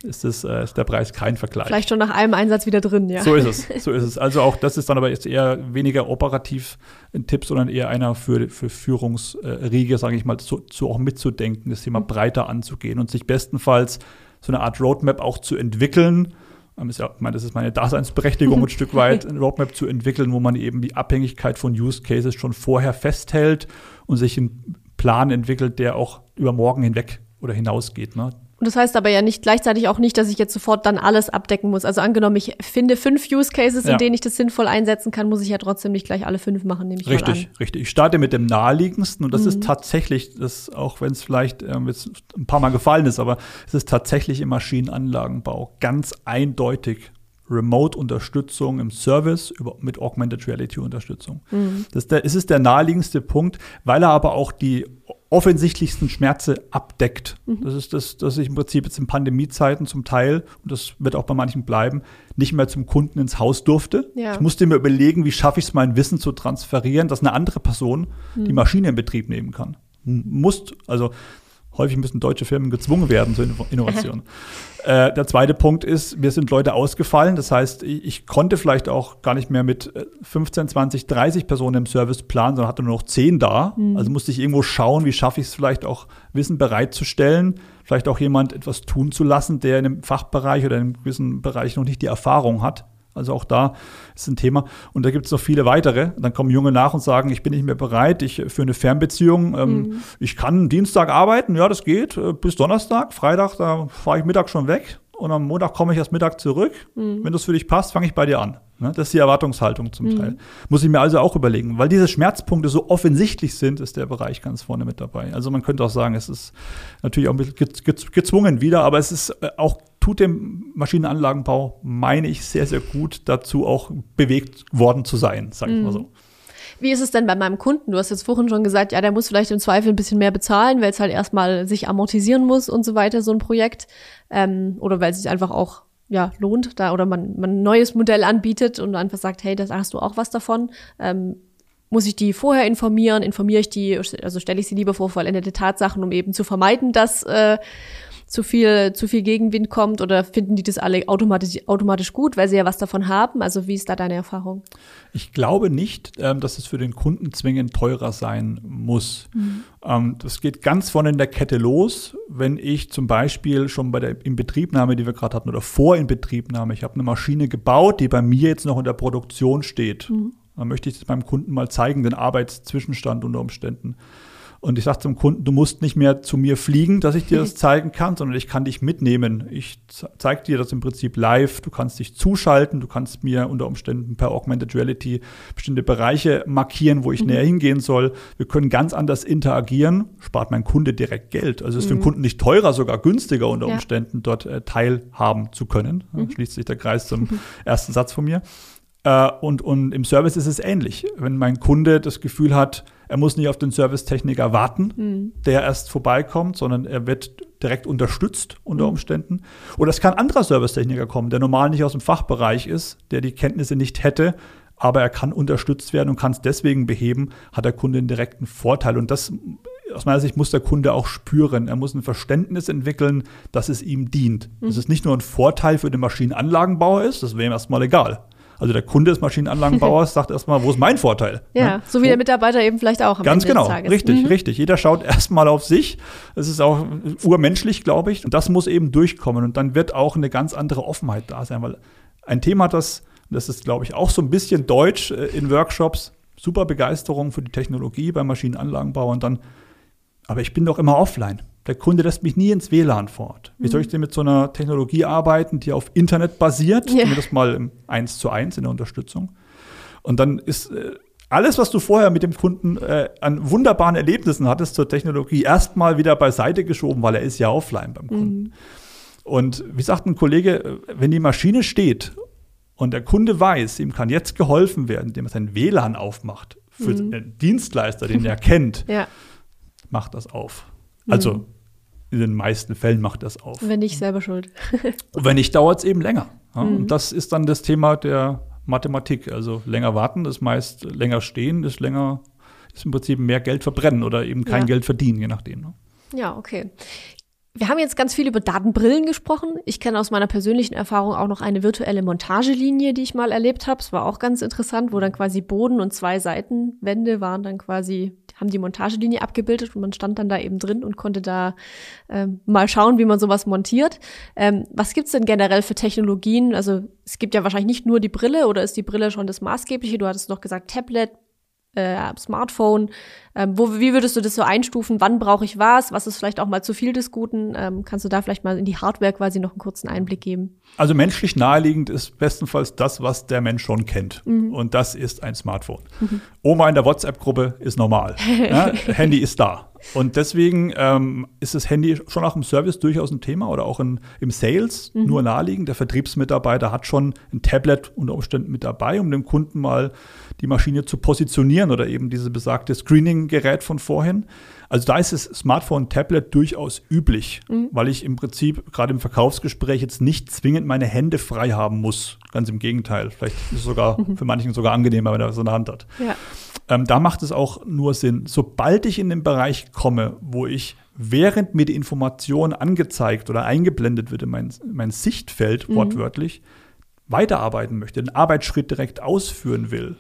ist, das, äh, ist der Preis kein Vergleich. Vielleicht schon nach einem Einsatz wieder drin, ja. So ist es, so ist es. Also auch das ist dann aber jetzt eher weniger operativ ein Tipp, sondern eher einer für, für Führungsriege, sage ich mal, so, so auch mitzudenken, das Thema mhm. breiter anzugehen und sich bestenfalls so eine Art Roadmap auch zu entwickeln. Ähm, ist ja, ich meine, das ist meine Daseinsberechtigung ein Stück weit, eine Roadmap zu entwickeln, wo man eben die Abhängigkeit von Use Cases schon vorher festhält und sich einen Plan entwickelt, der auch über morgen hinweg oder hinausgeht. Ne? Und das heißt aber ja nicht gleichzeitig auch nicht, dass ich jetzt sofort dann alles abdecken muss. Also angenommen, ich finde fünf Use Cases, in denen ich das sinnvoll einsetzen kann, muss ich ja trotzdem nicht gleich alle fünf machen, nehme ich Richtig, richtig. Ich starte mit dem naheliegendsten und das mhm. ist tatsächlich, das auch wenn es vielleicht ähm, jetzt ein paar Mal gefallen ist, aber es ist tatsächlich im Maschinenanlagenbau ganz eindeutig Remote-Unterstützung im Service über, mit Augmented Reality-Unterstützung. Mhm. Das ist der, es ist der naheliegendste Punkt, weil er aber auch die offensichtlichsten Schmerze abdeckt. Mhm. Das ist das, dass ich im Prinzip jetzt in Pandemiezeiten zum Teil, und das wird auch bei manchen bleiben, nicht mehr zum Kunden ins Haus durfte. Ja. Ich musste mir überlegen, wie schaffe ich es, mein Wissen zu transferieren, dass eine andere Person mhm. die Maschine in Betrieb nehmen kann. Musst, also häufig müssen deutsche Firmen gezwungen werden zur Innovation. äh, der zweite Punkt ist, mir sind Leute ausgefallen. Das heißt, ich, ich, konnte vielleicht auch gar nicht mehr mit 15, 20, 30 Personen im Service planen, sondern hatte nur noch 10 da. Mhm. Also musste ich irgendwo schauen, wie schaffe ich es vielleicht auch, Wissen bereitzustellen, vielleicht auch jemand etwas tun zu lassen, der in einem Fachbereich oder in einem gewissen Bereich noch nicht die Erfahrung hat. Also auch da ist ein Thema. Und da gibt es noch viele weitere. Dann kommen Junge nach und sagen, ich bin nicht mehr bereit, ich für eine Fernbeziehung, ähm, mhm. ich kann Dienstag arbeiten, ja, das geht, äh, bis Donnerstag, Freitag, da fahre ich Mittag schon weg und am Montag komme ich erst Mittag zurück. Mhm. Wenn das für dich passt, fange ich bei dir an. Ne? Das ist die Erwartungshaltung zum mhm. Teil. Muss ich mir also auch überlegen. Weil diese Schmerzpunkte so offensichtlich sind, ist der Bereich ganz vorne mit dabei. Also man könnte auch sagen, es ist natürlich auch ein bisschen gezwungen wieder, aber es ist äh, auch tut dem Maschinenanlagenbau, meine ich, sehr, sehr gut dazu auch bewegt worden zu sein, sage ich mal so. Mhm. Wie ist es denn bei meinem Kunden? Du hast jetzt vorhin schon gesagt, ja, der muss vielleicht im Zweifel ein bisschen mehr bezahlen, weil es halt erstmal sich amortisieren muss und so weiter, so ein Projekt. Ähm, oder weil es sich einfach auch ja, lohnt, da oder man, man ein neues Modell anbietet und einfach sagt, hey, da hast du auch was davon. Ähm, muss ich die vorher informieren? Informiere ich die, also stelle ich sie lieber vor vollendete Tatsachen, um eben zu vermeiden, dass äh, zu viel, zu viel Gegenwind kommt oder finden die das alle automatisch, automatisch gut, weil sie ja was davon haben? Also wie ist da deine Erfahrung? Ich glaube nicht, ähm, dass es für den Kunden zwingend teurer sein muss. Mhm. Ähm, das geht ganz vorne in der Kette los, wenn ich zum Beispiel schon bei der Inbetriebnahme, die wir gerade hatten, oder vor Inbetriebnahme, ich habe eine Maschine gebaut, die bei mir jetzt noch in der Produktion steht. Mhm. Dann möchte ich das beim Kunden mal zeigen, den Arbeitszwischenstand unter Umständen. Und ich sage zum Kunden, du musst nicht mehr zu mir fliegen, dass ich dir das zeigen kann, sondern ich kann dich mitnehmen. Ich zeige dir das im Prinzip live. Du kannst dich zuschalten, du kannst mir unter Umständen per Augmented Reality bestimmte Bereiche markieren, wo ich mhm. näher hingehen soll. Wir können ganz anders interagieren, spart mein Kunde direkt Geld. Also ist mhm. für den mhm. Kunden nicht teurer, sogar günstiger unter ja. Umständen dort äh, teilhaben zu können. Mhm. schließt sich der Kreis zum ersten Satz von mir. Äh, und, und im Service ist es ähnlich. Wenn mein Kunde das Gefühl hat, er muss nicht auf den Servicetechniker warten, mhm. der erst vorbeikommt, sondern er wird direkt unterstützt unter mhm. Umständen. Oder es kann ein anderer Servicetechniker kommen, der normal nicht aus dem Fachbereich ist, der die Kenntnisse nicht hätte, aber er kann unterstützt werden und kann es deswegen beheben, hat der Kunde einen direkten Vorteil. Und das aus meiner Sicht muss der Kunde auch spüren. Er muss ein Verständnis entwickeln, dass es ihm dient. Mhm. Dass es nicht nur ein Vorteil für den Maschinenanlagenbauer ist, das wäre ihm erstmal egal. Also der Kunde des Maschinenanlagenbauers sagt erstmal, wo ist mein Vorteil? Ja, ne? so wie der Mitarbeiter eben vielleicht auch. Am Ganz Ende genau, richtig, mhm. richtig. Jeder schaut erstmal auf sich. Das ist auch urmenschlich, glaube ich. Und das muss eben durchkommen. Und dann wird auch eine ganz andere Offenheit da sein, weil ein Thema, das, das ist, glaube ich, auch so ein bisschen deutsch äh, in Workshops, super Begeisterung für die Technologie beim Maschinenanlagenbau und dann, aber ich bin doch immer offline. Der Kunde lässt mich nie ins WLAN fort. Wie soll ich denn mit so einer Technologie arbeiten, die auf Internet basiert? Ja. Das mal im 1 zu 1 in der Unterstützung. Und dann ist äh, alles, was du vorher mit dem Kunden äh, an wunderbaren Erlebnissen hattest zur Technologie, erstmal wieder beiseite geschoben, weil er ist ja offline beim Kunden. Mhm. Und wie sagt ein Kollege, wenn die Maschine steht und der Kunde weiß, ihm kann jetzt geholfen werden, indem er sein WLAN aufmacht für mhm. den Dienstleister, den er kennt, ja macht das auf. Also mhm. in den meisten Fällen macht das auf. Wenn nicht, selber schuld. Und wenn nicht, dauert es eben länger. Ja? Mhm. Und das ist dann das Thema der Mathematik. Also länger warten ist meist länger stehen, ist länger, ist im Prinzip mehr Geld verbrennen oder eben kein ja. Geld verdienen, je nachdem. Ne? Ja, okay. Wir haben jetzt ganz viel über Datenbrillen gesprochen. Ich kenne aus meiner persönlichen Erfahrung auch noch eine virtuelle Montagelinie, die ich mal erlebt habe. Es war auch ganz interessant, wo dann quasi Boden und zwei Seitenwände waren dann quasi, haben die Montagelinie abgebildet und man stand dann da eben drin und konnte da ähm, mal schauen, wie man sowas montiert. Ähm, was gibt's denn generell für Technologien? Also es gibt ja wahrscheinlich nicht nur die Brille oder ist die Brille schon das Maßgebliche? Du hattest noch gesagt Tablet, äh, Smartphone. Ähm, wo, wie würdest du das so einstufen? Wann brauche ich was? Was ist vielleicht auch mal zu viel des Guten? Ähm, kannst du da vielleicht mal in die Hardware quasi noch einen kurzen Einblick geben? Also menschlich naheliegend ist bestenfalls das, was der Mensch schon kennt. Mhm. Und das ist ein Smartphone. Mhm. Oma in der WhatsApp-Gruppe ist normal. ja, Handy ist da. Und deswegen ähm, ist das Handy schon auch im Service durchaus ein Thema oder auch in, im Sales mhm. nur naheliegend. Der Vertriebsmitarbeiter hat schon ein Tablet unter Umständen mit dabei, um dem Kunden mal die Maschine zu positionieren oder eben diese besagte Screening-Gerät von vorhin. Also da ist das Smartphone, Tablet durchaus üblich, mhm. weil ich im Prinzip gerade im Verkaufsgespräch jetzt nicht zwingend meine Hände frei haben muss. Ganz im Gegenteil. Vielleicht ist es sogar mhm. für manchen sogar angenehmer, wenn er so eine Hand hat. Ja. Ähm, da macht es auch nur Sinn. Sobald ich in den Bereich komme, wo ich während mir die Information angezeigt oder eingeblendet wird in mein, mein Sichtfeld, mhm. wortwörtlich, weiterarbeiten möchte, den Arbeitsschritt direkt ausführen will,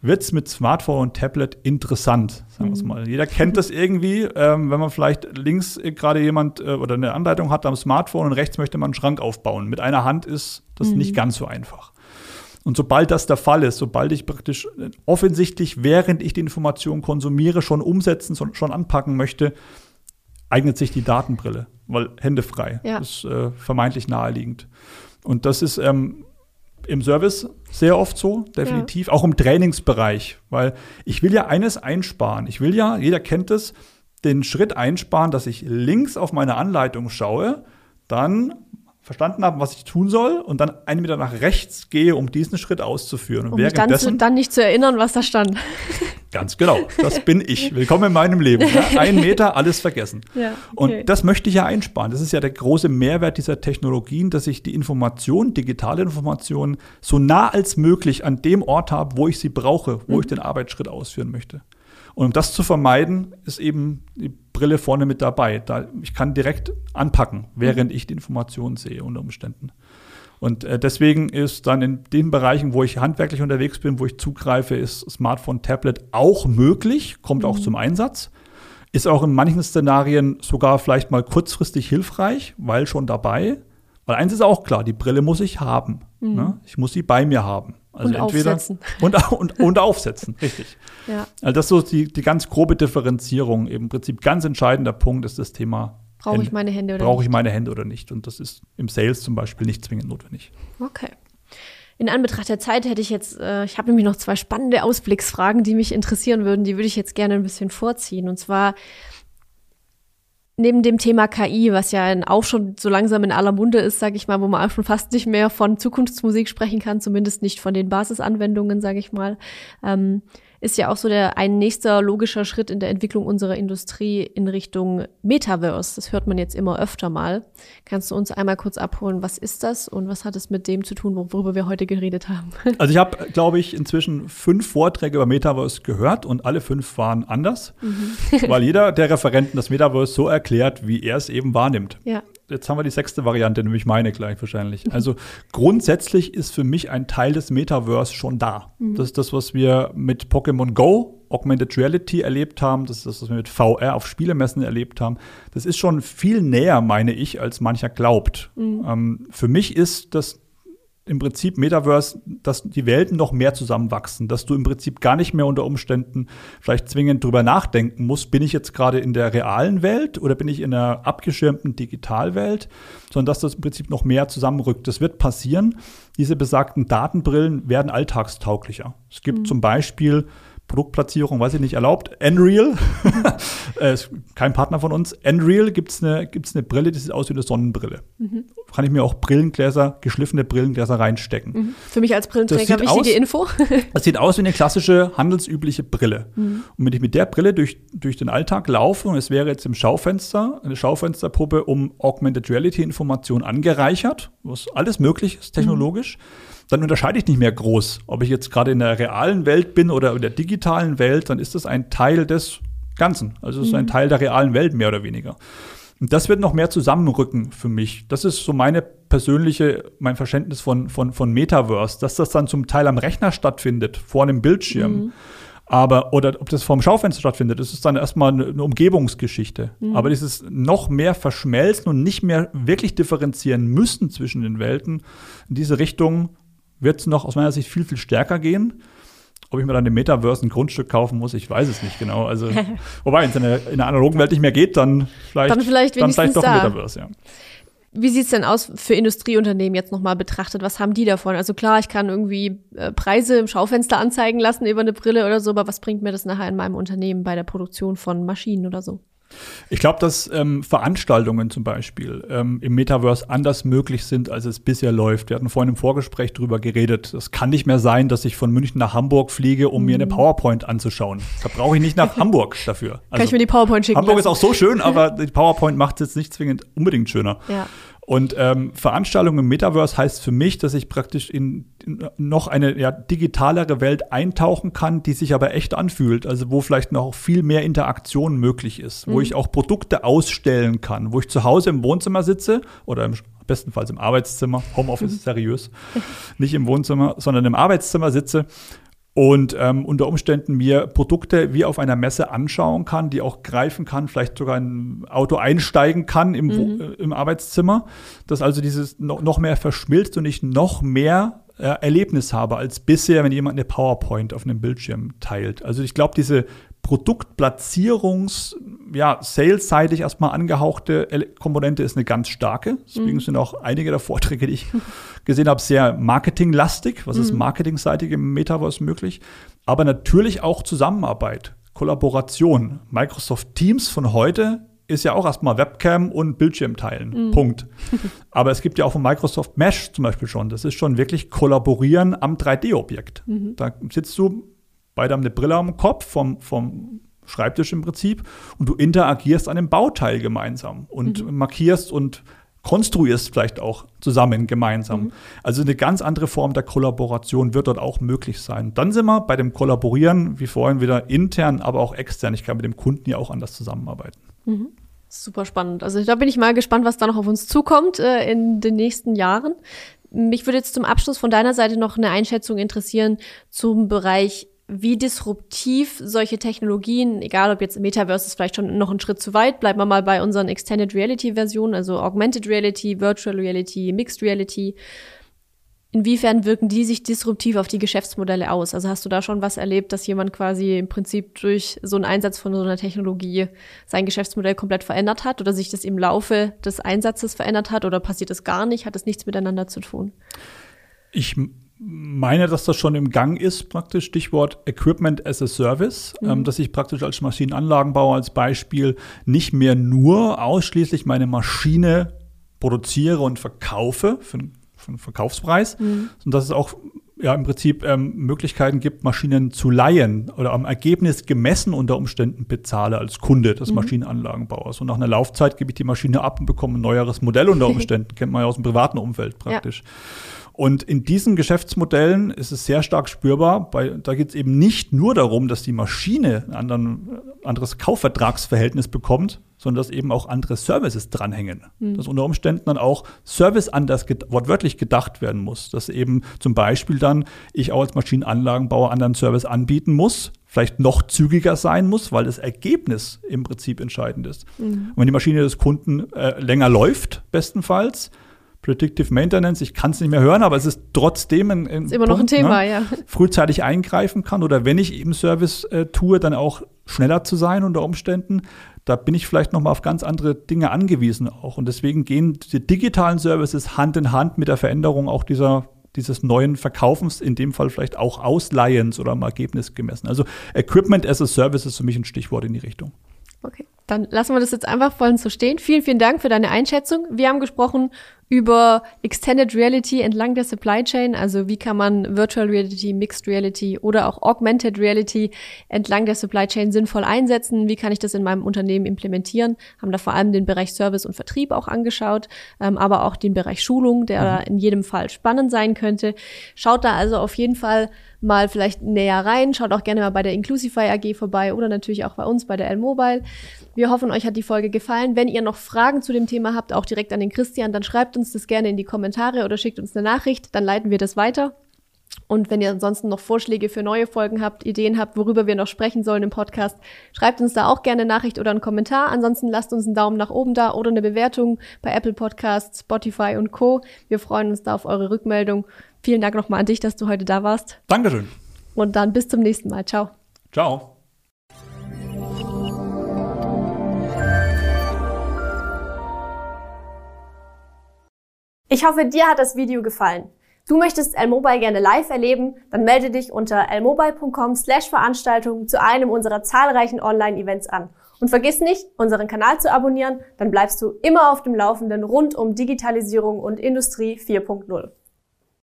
wird es mit Smartphone und Tablet interessant, sagen wir es mhm. mal. Jeder kennt das irgendwie, ähm, wenn man vielleicht links gerade jemand äh, oder eine Anleitung hat am Smartphone und rechts möchte man einen Schrank aufbauen. Mit einer Hand ist das mhm. nicht ganz so einfach. Und sobald das der Fall ist, sobald ich praktisch äh, offensichtlich, während ich die Information konsumiere, schon umsetzen, schon anpacken möchte, eignet sich die Datenbrille, weil Hände frei. Ja. Das ist äh, vermeintlich naheliegend. Und das ist ähm, im Service sehr oft so, definitiv. Ja. Auch im Trainingsbereich, weil ich will ja eines einsparen. Ich will ja, jeder kennt es, den Schritt einsparen, dass ich links auf meine Anleitung schaue, dann verstanden habe, was ich tun soll und dann einen Meter nach rechts gehe, um diesen Schritt auszuführen. Und um mich dann, dann nicht zu erinnern, was da stand. Ganz genau, das bin ich. Willkommen in meinem Leben. Ja, ein Meter, alles vergessen. Ja, okay. Und das möchte ich ja einsparen. Das ist ja der große Mehrwert dieser Technologien, dass ich die Information, digitale Information, so nah als möglich an dem Ort habe, wo ich sie brauche, wo mhm. ich den Arbeitsschritt ausführen möchte. Und um das zu vermeiden, ist eben die Brille vorne mit dabei. Da, ich kann direkt anpacken, während mhm. ich die Informationen sehe unter Umständen. Und äh, deswegen ist dann in den Bereichen, wo ich handwerklich unterwegs bin, wo ich zugreife, ist Smartphone, Tablet auch möglich, kommt mhm. auch zum Einsatz. Ist auch in manchen Szenarien sogar vielleicht mal kurzfristig hilfreich, weil schon dabei. Weil eins ist auch klar, die Brille muss ich haben. Mhm. Ne? Ich muss sie bei mir haben. Also und entweder aufsetzen. Und, und, und aufsetzen, richtig. Ja. Also das ist so die, die ganz grobe Differenzierung. Im Prinzip ganz entscheidender Punkt ist das Thema. Brauche ich meine Hände oder Brauche ich meine Hände oder nicht? Und das ist im Sales zum Beispiel nicht zwingend notwendig. Okay. In Anbetracht der Zeit hätte ich jetzt, äh, ich habe nämlich noch zwei spannende Ausblicksfragen, die mich interessieren würden. Die würde ich jetzt gerne ein bisschen vorziehen. Und zwar, neben dem Thema KI, was ja auch schon so langsam in aller Munde ist, sage ich mal, wo man auch schon fast nicht mehr von Zukunftsmusik sprechen kann, zumindest nicht von den Basisanwendungen, sage ich mal, ähm, ist ja auch so der ein nächster logischer Schritt in der Entwicklung unserer Industrie in Richtung Metaverse. Das hört man jetzt immer öfter mal. Kannst du uns einmal kurz abholen, was ist das und was hat es mit dem zu tun, worüber wir heute geredet haben? Also ich habe, glaube ich, inzwischen fünf Vorträge über Metaverse gehört und alle fünf waren anders, mhm. weil jeder der Referenten das Metaverse so erklärt, wie er es eben wahrnimmt. Ja jetzt haben wir die sechste Variante, nämlich meine gleich wahrscheinlich. Also grundsätzlich ist für mich ein Teil des Metaverse schon da. Mhm. Das ist das, was wir mit Pokémon Go, Augmented Reality erlebt haben. Das ist das, was wir mit VR auf Spielemessen erlebt haben. Das ist schon viel näher, meine ich, als mancher glaubt. Mhm. Ähm, für mich ist das im Prinzip Metaverse, dass die Welten noch mehr zusammenwachsen, dass du im Prinzip gar nicht mehr unter Umständen vielleicht zwingend drüber nachdenken musst, bin ich jetzt gerade in der realen Welt oder bin ich in einer abgeschirmten Digitalwelt, sondern dass das im Prinzip noch mehr zusammenrückt. Das wird passieren. Diese besagten Datenbrillen werden alltagstauglicher. Es gibt mhm. zum Beispiel Produktplatzierung, weiß ich nicht, erlaubt. Nreal, äh, ist kein Partner von uns. Nreal gibt es eine, gibt's eine Brille, die sieht aus wie eine Sonnenbrille. Mhm. Kann ich mir auch Brillengläser, geschliffene Brillengläser reinstecken. Mhm. Für mich als Brillenträger wichtige aus, Info. das sieht aus wie eine klassische, handelsübliche Brille. Mhm. Und wenn ich mit der Brille durch, durch den Alltag laufe und es wäre jetzt im Schaufenster, eine Schaufensterpuppe um Augmented Reality Information angereichert, was alles möglich ist technologisch, dann unterscheide ich nicht mehr groß. Ob ich jetzt gerade in der realen Welt bin oder in der digitalen Welt, dann ist das ein Teil des Ganzen. Also es ist ein mhm. Teil der realen Welt mehr oder weniger. Und das wird noch mehr zusammenrücken für mich. Das ist so meine persönliche, mein Verständnis von, von, von Metaverse, dass das dann zum Teil am Rechner stattfindet, vor einem Bildschirm. Mhm. Aber, oder ob das vorm Schaufenster stattfindet, das ist dann erstmal eine, eine Umgebungsgeschichte. Mhm. Aber dieses noch mehr verschmelzen und nicht mehr wirklich differenzieren müssen zwischen den Welten, in diese Richtung wird es noch aus meiner Sicht viel, viel stärker gehen. Ob ich mir dann im Metaverse ein Grundstück kaufen muss, ich weiß es nicht genau. Also, wobei, wenn es in, der, in der analogen Welt nicht mehr geht, dann vielleicht, dann vielleicht, dann vielleicht doch ein Metaverse, ja. Wie sieht es denn aus für Industrieunternehmen jetzt nochmal betrachtet? Was haben die davon? Also klar, ich kann irgendwie äh, Preise im Schaufenster anzeigen lassen über eine Brille oder so, aber was bringt mir das nachher in meinem Unternehmen bei der Produktion von Maschinen oder so? Ich glaube, dass ähm, Veranstaltungen zum Beispiel ähm, im Metaverse anders möglich sind, als es bisher läuft. Wir hatten vorhin im Vorgespräch darüber geredet. Es kann nicht mehr sein, dass ich von München nach Hamburg fliege, um mhm. mir eine mhm. PowerPoint anzuschauen. Da brauche ich nicht nach Hamburg dafür. Also, kann ich mir die PowerPoint schicken? Hamburg lassen? ist auch so schön, aber die PowerPoint macht es jetzt nicht zwingend unbedingt schöner. Ja. Und ähm, Veranstaltung im Metaverse heißt für mich, dass ich praktisch in, in noch eine ja, digitalere Welt eintauchen kann, die sich aber echt anfühlt. Also wo vielleicht noch viel mehr Interaktion möglich ist, mhm. wo ich auch Produkte ausstellen kann, wo ich zu Hause im Wohnzimmer sitze oder im bestenfalls im Arbeitszimmer, Homeoffice seriös, nicht im Wohnzimmer, sondern im Arbeitszimmer sitze und ähm, unter Umständen mir Produkte wie auf einer Messe anschauen kann, die auch greifen kann, vielleicht sogar in ein Auto einsteigen kann im, mhm. äh, im Arbeitszimmer, dass also dieses noch, noch mehr verschmilzt und ich noch mehr äh, Erlebnis habe als bisher, wenn jemand eine PowerPoint auf einem Bildschirm teilt. Also ich glaube, diese Produktplatzierungs, ja, salesseitig erstmal angehauchte Komponente ist eine ganz starke. Deswegen mhm. sind auch einige der Vorträge, die ich gesehen habe, sehr marketinglastig. Was mhm. ist marketingseitig im Metaverse möglich? Aber natürlich auch Zusammenarbeit, Kollaboration. Microsoft Teams von heute ist ja auch erstmal Webcam und Bildschirm teilen. Mhm. Punkt. Aber es gibt ja auch von Microsoft Mesh zum Beispiel schon. Das ist schon wirklich Kollaborieren am 3D-Objekt. Mhm. Da sitzt du beide haben eine Brille am Kopf vom, vom Schreibtisch im Prinzip und du interagierst an dem Bauteil gemeinsam und mhm. markierst und konstruierst vielleicht auch zusammen gemeinsam. Mhm. Also eine ganz andere Form der Kollaboration wird dort auch möglich sein. Dann sind wir bei dem Kollaborieren, wie vorhin wieder intern, aber auch extern. Ich kann mit dem Kunden ja auch anders zusammenarbeiten. Mhm. Super spannend. Also da bin ich mal gespannt, was da noch auf uns zukommt äh, in den nächsten Jahren. Mich würde jetzt zum Abschluss von deiner Seite noch eine Einschätzung interessieren zum Bereich wie disruptiv solche Technologien, egal ob jetzt Metaverse ist vielleicht schon noch einen Schritt zu weit, bleiben wir mal bei unseren Extended Reality Versionen, also Augmented Reality, Virtual Reality, Mixed Reality. Inwiefern wirken die sich disruptiv auf die Geschäftsmodelle aus? Also hast du da schon was erlebt, dass jemand quasi im Prinzip durch so einen Einsatz von so einer Technologie sein Geschäftsmodell komplett verändert hat oder sich das im Laufe des Einsatzes verändert hat oder passiert das gar nicht? Hat das nichts miteinander zu tun? Ich meine, dass das schon im Gang ist, praktisch Stichwort Equipment as a Service, mhm. ähm, dass ich praktisch als Maschinenanlagenbauer als Beispiel nicht mehr nur ausschließlich meine Maschine produziere und verkaufe für, für einen Verkaufspreis, mhm. sondern dass es auch ja im Prinzip ähm, Möglichkeiten gibt, Maschinen zu leihen oder am Ergebnis gemessen unter Umständen bezahle als Kunde des mhm. Maschinenanlagenbauers. Und nach einer Laufzeit gebe ich die Maschine ab und bekomme ein neueres Modell unter Umständen. Kennt man ja aus dem privaten Umfeld praktisch. Ja. Und in diesen Geschäftsmodellen ist es sehr stark spürbar. Bei, da geht es eben nicht nur darum, dass die Maschine ein anderen, anderes Kaufvertragsverhältnis bekommt, sondern dass eben auch andere Services dranhängen. Mhm. Dass unter Umständen dann auch Service anders ged wortwörtlich gedacht werden muss. Dass eben zum Beispiel dann ich auch als Maschinenanlagenbauer anderen Service anbieten muss, vielleicht noch zügiger sein muss, weil das Ergebnis im Prinzip entscheidend ist. Mhm. Und wenn die Maschine des Kunden äh, länger läuft, bestenfalls, Predictive Maintenance, ich kann es nicht mehr hören, aber es ist trotzdem ein, ein ist immer Punkt, noch ein Thema, ne? ja. Frühzeitig eingreifen kann oder wenn ich eben Service äh, tue, dann auch schneller zu sein unter Umständen. Da bin ich vielleicht noch mal auf ganz andere Dinge angewiesen auch und deswegen gehen die digitalen Services Hand in Hand mit der Veränderung auch dieser dieses neuen Verkaufens, in dem Fall vielleicht auch Ausleihens oder am Ergebnis gemessen. Also Equipment as a Service ist für mich ein Stichwort in die Richtung. Okay, dann lassen wir das jetzt einfach voll so stehen. Vielen, vielen Dank für deine Einschätzung. Wir haben gesprochen über Extended Reality entlang der Supply Chain, also wie kann man Virtual Reality, Mixed Reality oder auch Augmented Reality entlang der Supply Chain sinnvoll einsetzen, wie kann ich das in meinem Unternehmen implementieren, haben da vor allem den Bereich Service und Vertrieb auch angeschaut, ähm, aber auch den Bereich Schulung, der mhm. in jedem Fall spannend sein könnte. Schaut da also auf jeden Fall mal vielleicht näher rein. Schaut auch gerne mal bei der Inclusify AG vorbei oder natürlich auch bei uns bei der L-Mobile. Wir hoffen, euch hat die Folge gefallen. Wenn ihr noch Fragen zu dem Thema habt, auch direkt an den Christian, dann schreibt uns das gerne in die Kommentare oder schickt uns eine Nachricht, dann leiten wir das weiter. Und wenn ihr ansonsten noch Vorschläge für neue Folgen habt, Ideen habt, worüber wir noch sprechen sollen im Podcast, schreibt uns da auch gerne eine Nachricht oder einen Kommentar. Ansonsten lasst uns einen Daumen nach oben da oder eine Bewertung bei Apple Podcasts, Spotify und Co. Wir freuen uns da auf eure Rückmeldung. Vielen Dank nochmal an dich, dass du heute da warst. Dankeschön. Und dann bis zum nächsten Mal. Ciao. Ciao. Ich hoffe, dir hat das Video gefallen. Du möchtest L-Mobile gerne live erleben? Dann melde dich unter lmobile.com slash Veranstaltungen zu einem unserer zahlreichen Online-Events an. Und vergiss nicht, unseren Kanal zu abonnieren, dann bleibst du immer auf dem Laufenden rund um Digitalisierung und Industrie 4.0.